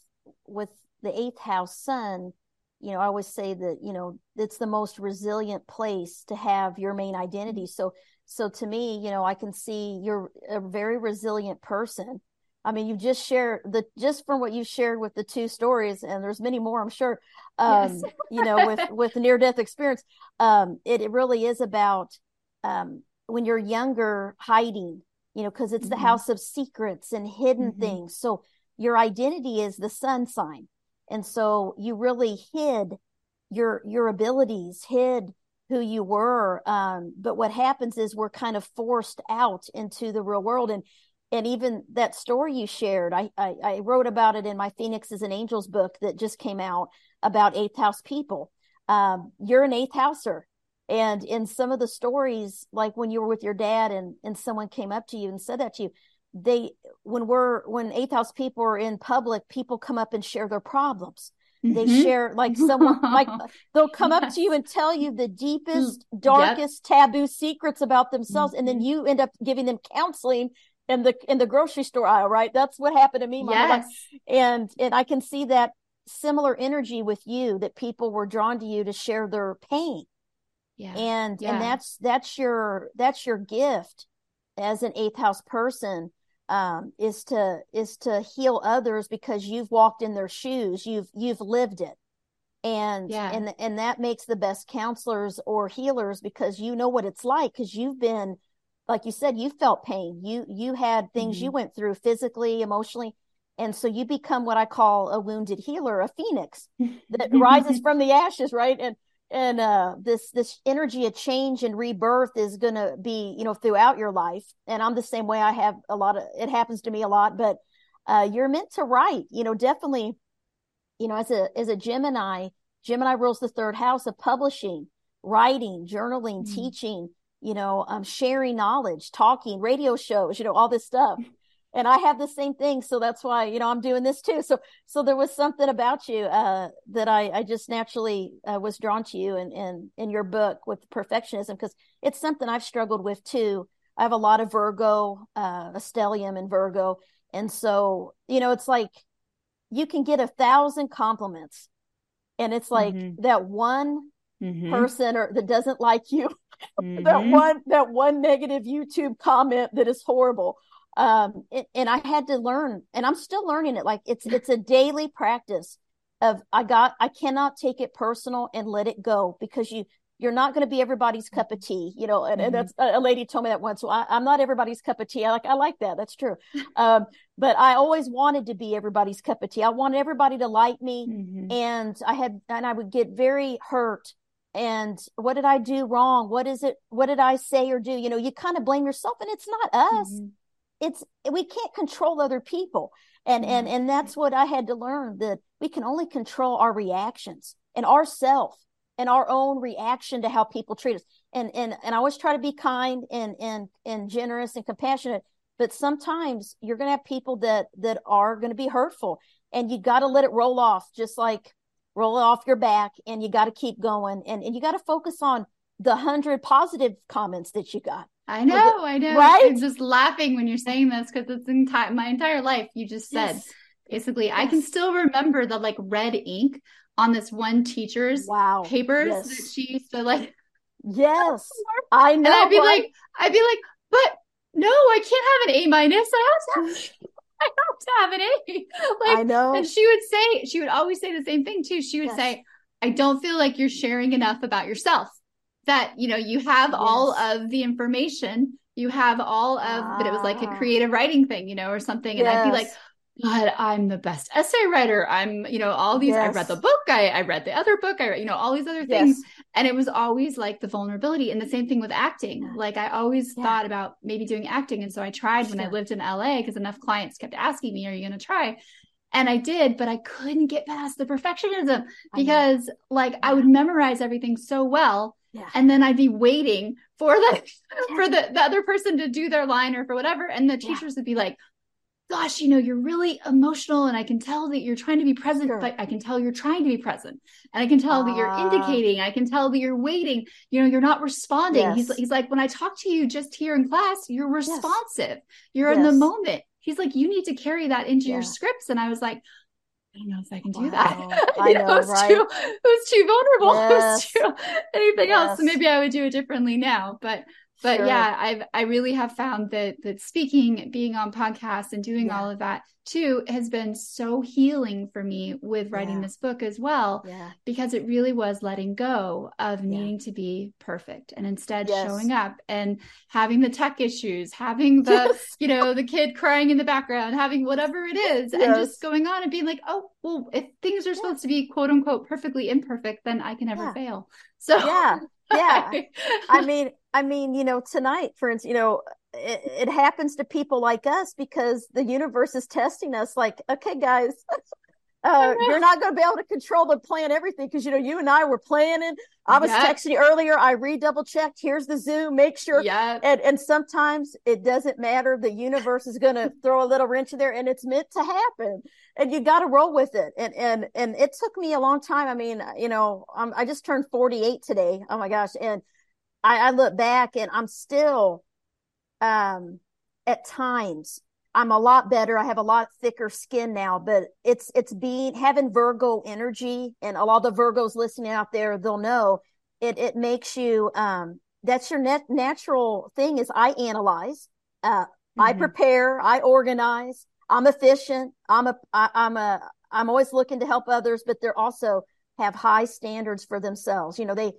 with the eighth house sun, you know, I always say that, you know, it's the most resilient place to have your main identity. So, so to me, you know, I can see you're a very resilient person. I mean, you just share the just from what you shared with the two stories, and there's many more, I'm sure. Um, yes. you know, with with near death experience, um, it, it really is about um, when you're younger, hiding. You know, because it's mm-hmm. the house of secrets and hidden mm-hmm. things. So your identity is the sun sign. And so you really hid your your abilities hid who you were. Um, but what happens is we're kind of forced out into the real world. And and even that story you shared I, I i wrote about it in my phoenixes and angels book that just came out about eighth house people. Um, you're an eighth houser. And in some of the stories like when you were with your dad and and someone came up to you and said that to you they when we're when eighth house people are in public people come up and share their problems they mm-hmm. share like someone like they'll come up to you and tell you the deepest mm, darkest yep. taboo secrets about themselves and then mm-hmm. you end up giving them counseling in the in the grocery store aisle right that's what happened to me yes. and and i can see that similar energy with you that people were drawn to you to share their pain yeah and yeah. and that's that's your that's your gift as an eighth house person um, is to is to heal others because you've walked in their shoes you've you've lived it and yeah. and and that makes the best counselors or healers because you know what it's like because you've been like you said you felt pain you you had things mm-hmm. you went through physically emotionally and so you become what i call a wounded healer a phoenix that rises from the ashes right and and uh, this this energy of change and rebirth is going to be you know throughout your life. And i'm the same way. I have a lot of it happens to me a lot but uh, you're meant to write you know definitely you know as a as a gemini gemini rules the third house of publishing writing journaling mm-hmm. teaching you know um, sharing knowledge talking radio shows you know all this stuff and I have the same thing. So that's why, you know, I'm doing this too. So, so there was something about you, uh, that I, I just naturally uh, was drawn to you and, and in your book with perfectionism, because it's something I've struggled with too. I have a lot of Virgo, uh, a stellium in Virgo. And so, you know, it's like you can get a thousand compliments and it's like mm-hmm. that one mm-hmm. person or that doesn't like you, mm-hmm. that one, that one negative YouTube comment that is horrible um it, and i had to learn and i'm still learning it like it's it's a daily practice of i got i cannot take it personal and let it go because you you're not going to be everybody's cup of tea you know and, mm-hmm. and that's a lady told me that once so I, am not everybody's cup of tea. I like i like that that's true. Um but i always wanted to be everybody's cup of tea. I wanted everybody to like me mm-hmm. and i had and i would get very hurt and what did i do wrong? What is it what did i say or do? You know you kind of blame yourself and it's not us. Mm-hmm it's we can't control other people. And mm-hmm. and and that's what i had to learn that we can only control our reactions and ourself and our own reaction to how people treat us. And and and i always try to be kind and and and generous and compassionate but sometimes you're going to have people that that are going to be hurtful and you got to let it roll off just like roll it off your back and you got to keep going and and you got to focus on the hundred positive comments that you got I know, I know. Right? I'm just laughing when you're saying this because it's entire my entire life. You just said yes. basically, yes. I can still remember the like red ink on this one teacher's wow papers yes. that she used to like. Yes, I know. And I'd be like, I'd be like, but no, I can't have an A minus. I have to have. I have to have an A. Like, I know. And she would say, she would always say the same thing too. She would say, I don't feel like you're sharing enough about yourself that you know you have yes. all of the information you have all of ah. but it was like a ah. creative writing thing you know or something and yes. i'd be like but i'm the best essay writer i'm you know all these yes. i read the book I, I read the other book i you know all these other things and it was always like the vulnerability and the same thing with acting like i always yeah. thought about maybe doing acting and so i tried sure. when i lived in la because enough clients kept asking me are you going to try and I did, but I couldn't get past the perfectionism because like I would memorize everything so well yeah. And then I'd be waiting for the yeah. for the, the other person to do their line or for whatever. And the teachers yeah. would be like, gosh, you know, you're really emotional and I can tell that you're trying to be present, sure. but I can tell you're trying to be present. And I can tell uh, that you're ah. indicating, I can tell that you're waiting, you know, you're not responding. Yes. He's, he's like, when I talk to you just here in class, you're responsive. Yes. You're yes. in the moment. He's like, you need to carry that into yeah. your scripts. And I was like, don't know if I can do wow. that. I know, it was right? Too, it was too vulnerable. Yes. It was too anything yes. else. So maybe I would do it differently now. But but sure. yeah, I've I really have found that that speaking, being on podcasts and doing yeah. all of that too has been so healing for me with writing yeah. this book as well yeah. because it really was letting go of needing to be perfect and instead yes. showing up and having the tech issues having the yes. you know the kid crying in the background having whatever it is yes. and just going on and being like oh well if things are supposed to be quote unquote perfectly imperfect then i can never fail so yeah yeah i mean i mean you know tonight for instance you know it, it, happens to people like us because the universe is testing us like okay guys uh, you're not going to be able to control the plan everything because you know you and i were planning. I was texting you earlier. I redouble checked here's the zoom. Make sure. Yeah and, and sometimes it doesn't matter. The universe is going to throw a little wrench in there and it's meant to happen. And you got to roll with it. And and and it took me a long time. I mean you know I'm, i just turned 48 today. Oh my gosh. And I, I look back and i'm still um, at times I'm a lot better. I have a lot thicker skin now, but it's it's being having Virgo energy, and a lot of the Virgos listening out there, they'll know it. It makes you. Um, that's your net natural thing. Is I analyze, uh, mm-hmm. I prepare, I organize. I'm efficient. I'm a. I, I'm a. I'm always looking to help others, but they're also have high standards for themselves. You know, they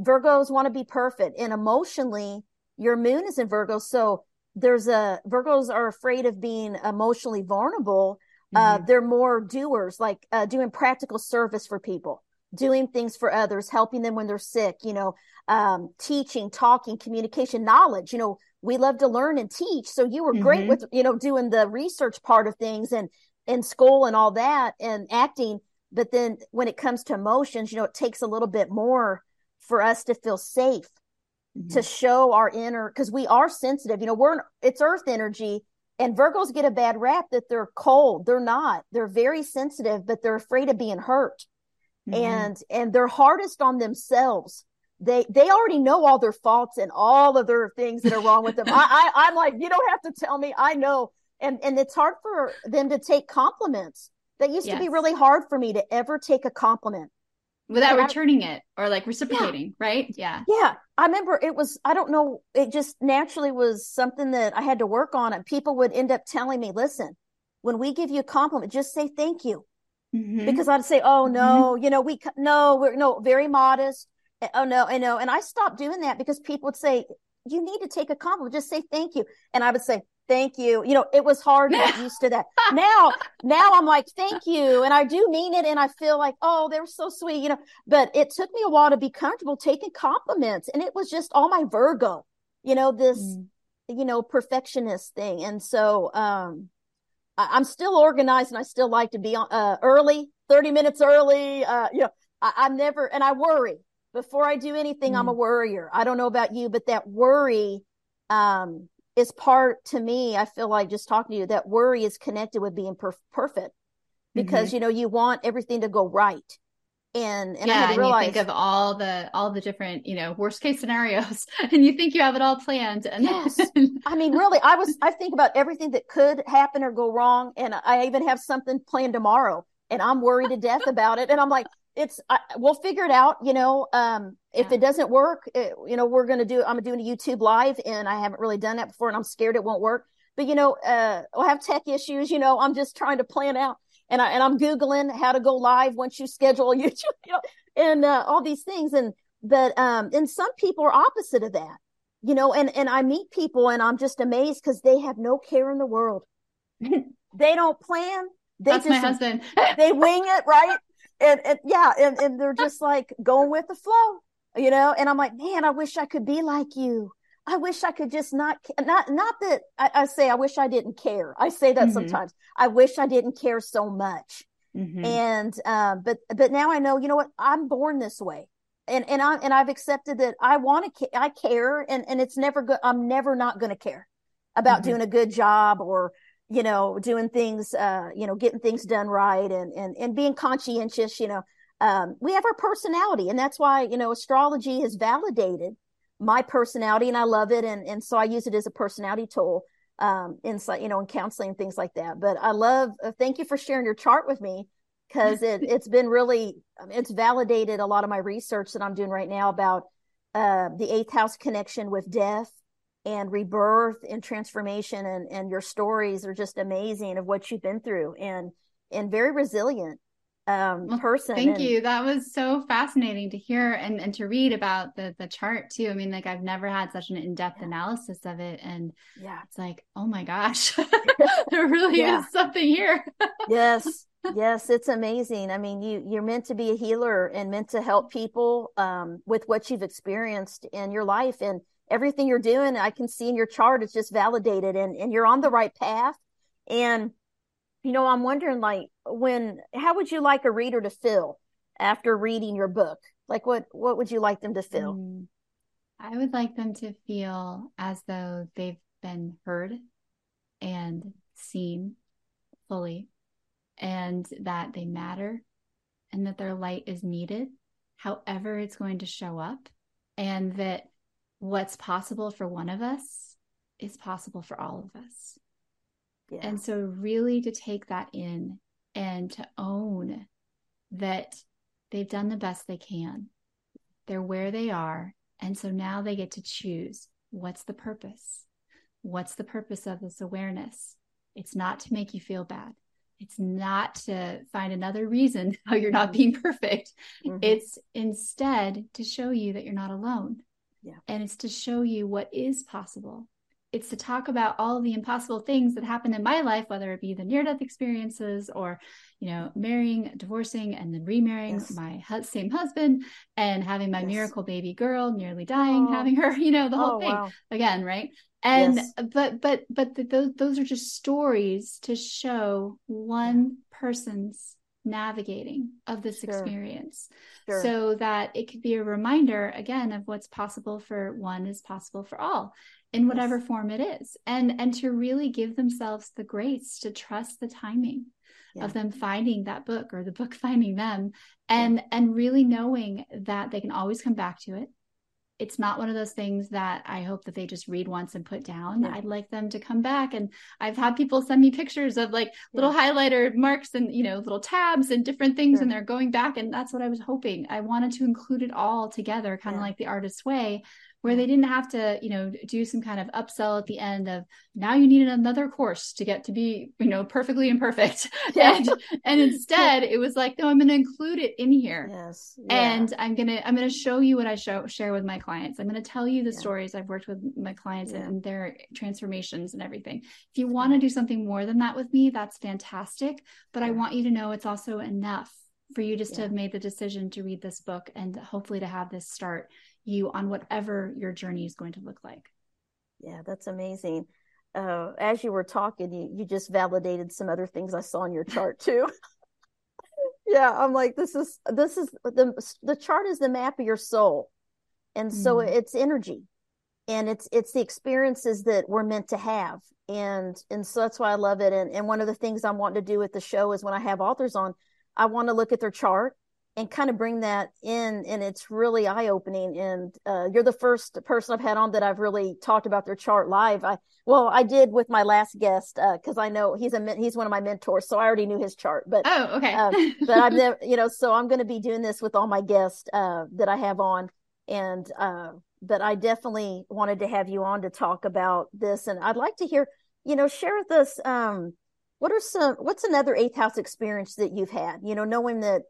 Virgos want to be perfect, and emotionally, your moon is in Virgo. So there's a Virgos are afraid of being emotionally vulnerable. Uh, mm-hmm. Uh, they're more doers, like uh, doing practical service for people, doing things for others, helping them when they're sick, you know, um, teaching, talking, communication, knowledge. You know, we love to learn and teach. So you were mm-hmm. great with, you know, doing the research part of things and in school and all that and acting. But then when it comes to emotions, you know, it takes a little bit more for us to feel safe mm-hmm. to show our inner because we are sensitive. You know, we're it's earth energy and Virgos get a bad rap that they're cold. They're not. They're very sensitive, but they're afraid of being hurt. Mm-hmm. And and they're hardest on themselves. They they already know all their faults and all of their things that are wrong with them. I, I I'm like, you don't have to tell me. I know. And and it's hard for them to take compliments. That used yes. to be really hard for me to ever take a compliment without returning it or like reciprocating, yeah. right? Yeah. Yeah. I remember it was, I don't know, it just naturally was something that I had to work on. And people would end up telling me, listen, when we give you a compliment, just say thank you. Mm-hmm. Because I'd say, oh no, mm-hmm. you know, we, no, we're no, very modest. Eh, oh no, I know. And I stopped doing that because people would say, you need to take a compliment, just say thank you. And I would say, thank you. You know, it was hard to get used to that. now, now I'm like, thank you. And I do mean it. And I feel like, oh, they were so sweet, you know, but it took me a while to be comfortable taking compliments. And it was just all my Virgo, you know, this, mm. you know, perfectionist thing. And so, um, I, am still organized and I still like to be on, uh, early, 30 minutes early. Uh, you know, I, I'm never, and I worry before I do anything. Mm. I'm a worrier. I don't know about you, but that worry, um, is part to me i feel like just talking to you that worry is connected with being per- perfect. Because mm-hmm. you know you want everything to go right. And and yeah, I and you think of all the all the different you know worst case scenarios and you think you have it all planned and yes. i mean really i was i think about everything that could happen or go wrong and i even have something planned tomorrow and i'm worried to death about it and i'm like it's I, we'll figure it out you know um if yeah. it doesn't work it, you know we're gonna do i'm doing a youtube live and i haven't really done that before and i'm scared it won't work but you know uh i'll have tech issues you know i'm just trying to plan out and i and i'm googling how to go live once you schedule youtube you know and uh, all these things and but um and some people are opposite of that you know and and i meet people and i'm just amazed because they have no care in the world they don't plan they That's just my husband. they wing it right and, and yeah, and, and they're just like going with the flow, you know. And I'm like, man, I wish I could be like you. I wish I could just not, not, not that I, I say I wish I didn't care. I say that mm-hmm. sometimes. I wish I didn't care so much. Mm-hmm. And, um, but, but now I know, you know what? I'm born this way. And, and I, and I've accepted that I want to, I care and, and it's never good. I'm never not going to care about mm-hmm. doing a good job or, you know, doing things, uh, you know, getting things done right and, and, and being conscientious, you know, um, we have our personality and that's why, you know, astrology has validated my personality and I love it. And, and so I use it as a personality tool, um, in, you know, in counseling and things like that. But I love, uh, thank you for sharing your chart with me because it, it's been really, it's validated a lot of my research that I'm doing right now about, uh, the eighth house connection with death and rebirth and transformation and and your stories are just amazing of what you've been through and and very resilient um well, person thank and, you. That was so fascinating to hear and and to read about the the chart too. I mean like i've never had such an in-depth yeah. analysis of it and yeah. it's like oh my gosh there really yeah. is something here. Yes. Yes it's amazing. I mean you you're meant to be a healer and meant to help people um with what you've experienced in your life and everything you're doing i can see in your chart it's just validated and and you're on the right path. And you know i'm wondering like when how would you like a reader to feel after reading your book? Like what what would you like them to feel? Mm, i would like them to feel as though they've been heard and seen fully and that they matter and that their light is needed however it's going to show up and that what's possible for one of us is possible for all of us yeah. And so, really, to take that in and to own that they've done the best they can, they're where they are. And so now they get to choose what's the purpose? What's the purpose of this awareness? It's not to make you feel bad. It's not to find another reason how you're not being perfect. Mm-hmm. It's instead to show you that you're not alone. Yeah. And it's to show you what is possible it's to talk about all the impossible things that happened in my life, whether it be the near death experiences or, you know, marrying, divorcing, and then remarrying yes. my same husband and having my yes. miracle baby girl, nearly dying, oh. having her, you know, the whole oh, thing wow. again, right? And yes. but but but the, those those are just stories to show one person's navigating of this sure. experience sure. so that it could be a reminder again of what's possible for one is possible for all in whatever yes. form it is and and to really give themselves the grace to trust the timing yeah. of them finding that book or the book finding them and yeah. and really knowing that they can always come back to it it's not one of those things that I hope that they just read once and put down. Yeah. I'd like them to come back. And I've had people send me pictures of like little highlighter marks and, you know, little tabs and different things. Sure. And they're going back. And that's what I was hoping. I wanted to include it all together, kind of yeah. like the artist's way, where they didn't have to, you know, do some kind of upsell at the end of now you need another course to get to be, you know, perfectly imperfect. Yeah. and, and instead it was like, no, I'm going to include it in here. Yes. Yeah. And I'm going to, I'm going to show you what I show, share with my clients. I'm going to tell you the yeah. stories I've worked with my clients and their transformations and everything. If you want to do something more than that with me, that's fantastic. But I want you to know it's also enough for you just to have made the decision to read this book and hopefully to have this start you on whatever your journey is going to look like. Yeah, that's amazing. Uh, as you were talking, you, you just validated some other things I saw in your chart too. yeah, I'm like, this is this is the the chart is the map of your soul, and so mm. it's energy, and it's it's the experiences that we're meant to have, and and so that's why I love it. And and one of the things I'm wanting to do with the show is when I have authors on, I want to look at their chart and kind of bring that in and it's really eye-opening and uh, you're the first person i've had on that i've really talked about their chart live. I well i did with my last guest because uh, i know he's a he's one of my mentors so i already knew his chart but oh okay. uh, but i've never you know so i'm going to be doing this with all my guests uh, that i have on and uh, but i definitely wanted to have you on to talk about this and i'd like to hear you know share with us um, what are some what's another eighth house experience that you've had? You know knowing that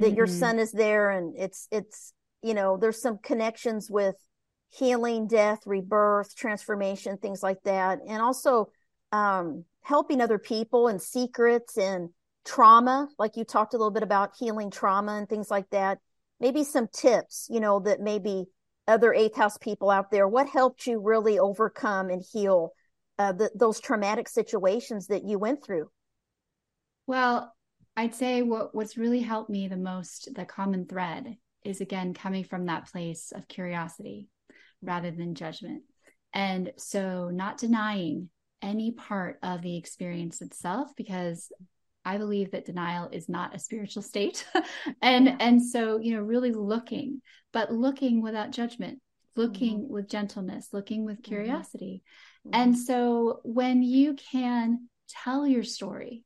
that mm-hmm. your sun is there and it's it's you know there's some connections with healing death rebirth transformation things like that. And also um, helping other people and secrets and trauma like you talked a little bit about healing trauma and things like that. Maybe some tips you know that maybe other eighth house people out there what helped you really overcome and heal uh, the, those traumatic situations that you went through? Well I'd say what what's really helped me the most, the common thread is again coming from that place of curiosity rather than judgment. And so not denying any part of the experience itself because I believe that denial is not a spiritual state. and yeah. and so, you know, really looking, but looking without judgment, looking mm-hmm. with gentleness, looking with mm-hmm. curiosity. Mm-hmm. And so when you can tell your story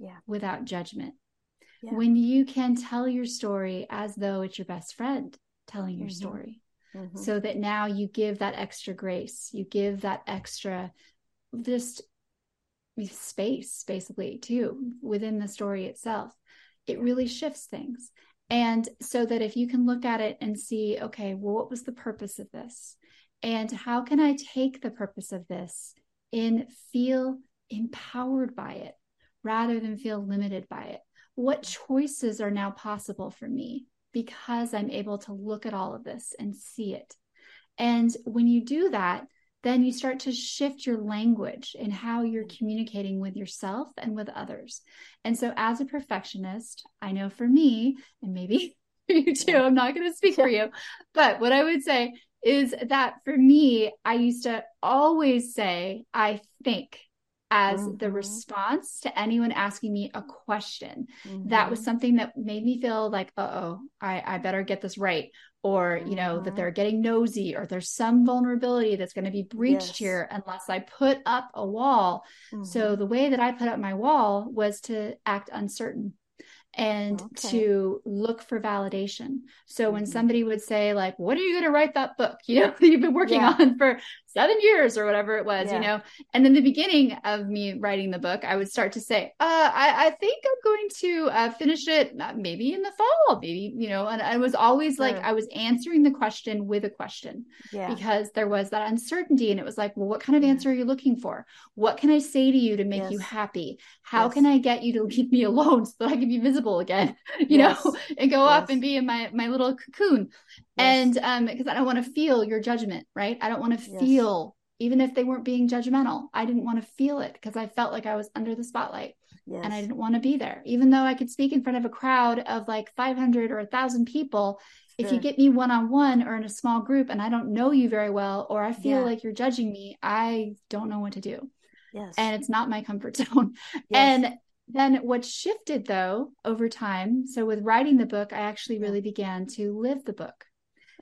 yeah without judgment yeah. when you can tell your story as though it's your best friend telling your mm-hmm. story mm-hmm. so that now you give that extra grace, you give that extra just space basically too within the story itself. It really shifts things. And so that if you can look at it and see, okay, well, what was the purpose of this? And how can I take the purpose of this and feel empowered by it rather than feel limited by it? What choices are now possible for me because I'm able to look at all of this and see it? And when you do that, then you start to shift your language and how you're communicating with yourself and with others. And so, as a perfectionist, I know for me, and maybe for you too, I'm not going to speak for you, but what I would say is that for me, I used to always say, I think as mm-hmm. the response to anyone asking me a question. Mm-hmm. That was mm-hmm. something that made me feel like, uh oh, I, I better get this right. Or, mm-hmm. you know, that mm-hmm. they're getting nosy or there's some vulnerability that's going to be breached yes. here unless I put up a wall. So mm-hmm. the way that I put up my wall was to act uncertain and okay. to look for validation. So mm-hmm. when somebody would say like, "What are you going to write that book?" You know, you've been working yeah. on for 7 years or whatever it was, yeah. you know. And in the beginning of me writing the book, I would start to say, uh, I, I think I'm going to uh, finish it uh, maybe in the fall, maybe, you know, and I was always like I was answering the question with a question yeah. because there was that uncertainty and it was like, well, what kind of answer are you looking for? What can I say to you to make yes. you happy? How yes. can I get you to leave me alone so that I can be visible visible again, you yes. know, and go up and be in my my little cocoon. Yes. And um, because I don't want to feel your judgment, right? I don't want to feel even if they weren't being judgmental. I didn't want to feel it because I felt like I was under the spotlight. Yes. And I didn't want to be there, even though I could speak in front of a crowd of like 500 or a thousand people. Sure. If you get me one on one or in a small group and I don't know you very well, or I feel yeah. like you're judging me, I don't know what to do. Yes. And it's not my comfort zone. Yes. And then what shifted though over time, so with writing the book, I actually really began to live the book.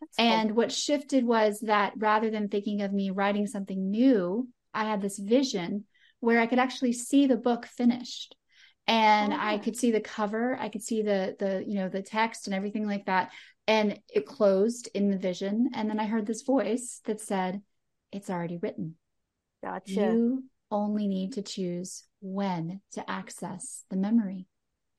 That's and cool. what shifted was that rather than thinking of me writing something new, I had this vision where I could actually see the book finished. And oh. I ah. could see the cover, I could see the the you know the text and everything like that. And it closed in the vision. And then I heard this voice that said, It's already written. Gotcha. You only need to choose when to access the memory.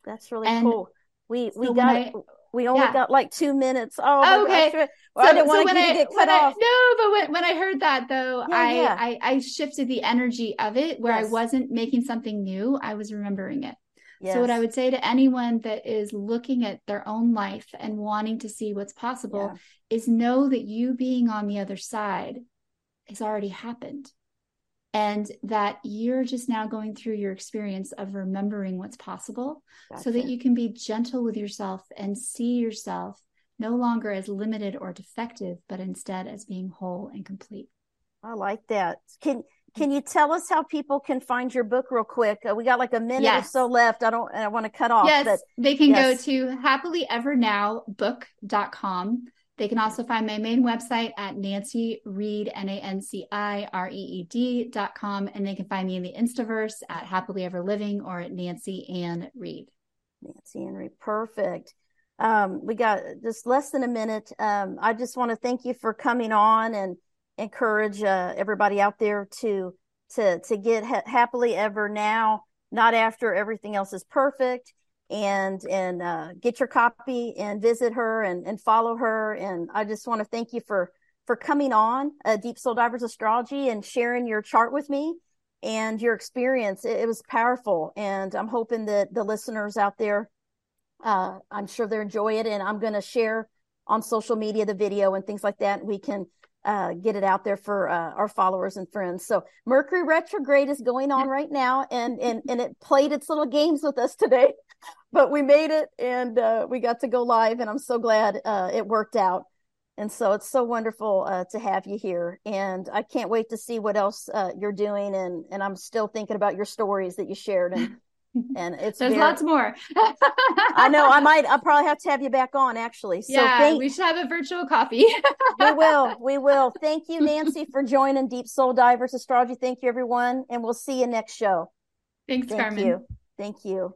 That's really and cool. We we so got I, we only yeah. got like two minutes. Oh, okay. Well, so, I didn't want to get cut off. I, no, but when, when I heard that though, yeah, I, yeah. I I shifted the energy of it where yes. I wasn't making something new. I was remembering it. Yes. So what I would say to anyone that is looking at their own life and wanting to see what's possible is know that you being on the other side has already happened and that you're just now going through your experience of remembering what's possible gotcha. so that you can be gentle with yourself and see yourself no longer as limited or defective but instead as being whole and complete i like that can can you tell us how people can find your book real quick uh, we got like a minute yes. or so left i don't i want to cut off yes but, they can yes. go to happilyevernow.book.com they can also find my main website at Nanci Reed, N A N C I R E E D dot com. And they can find me in the Instaverse at Happily Ever Living or at Nanci Ann Reed. Nanci Ann Reed. Perfect. Um, we got just less than a minute. Um, I just want to thank you for coming on and encourage uh, everybody out there to to to get ha- happily ever now, not after everything else is perfect and and uh, get your copy and visit her and, and follow her. And I just want to thank you for for coming on uh, Deep Soul Divers Astrology and sharing your chart with me and your experience. It, it was powerful, and I'm hoping that the listeners out there, uh, I'm sure they enjoy it. And I'm going to share on social media the video and things like that. We can uh, get it out there for uh, our followers and friends. So Mercury retrograde is going on right now, and and and it played its little games with us today, but we made it and uh, we got to go live, and I'm so glad uh, it worked out. And so it's so wonderful uh, to have you here, and I can't wait to see what else uh, you're doing. And and I'm still thinking about your stories that you shared and and it's there's very, lots more. I know. I might. I'll probably have to have you back on actually. So yeah, thank, we should have a virtual coffee. we will. We will. Thank you, Nanci, for joining Deep Soul Divers Astrology. Thank you, everyone, and we'll see you next show. Thanks, thank Carmen. You. Thank you.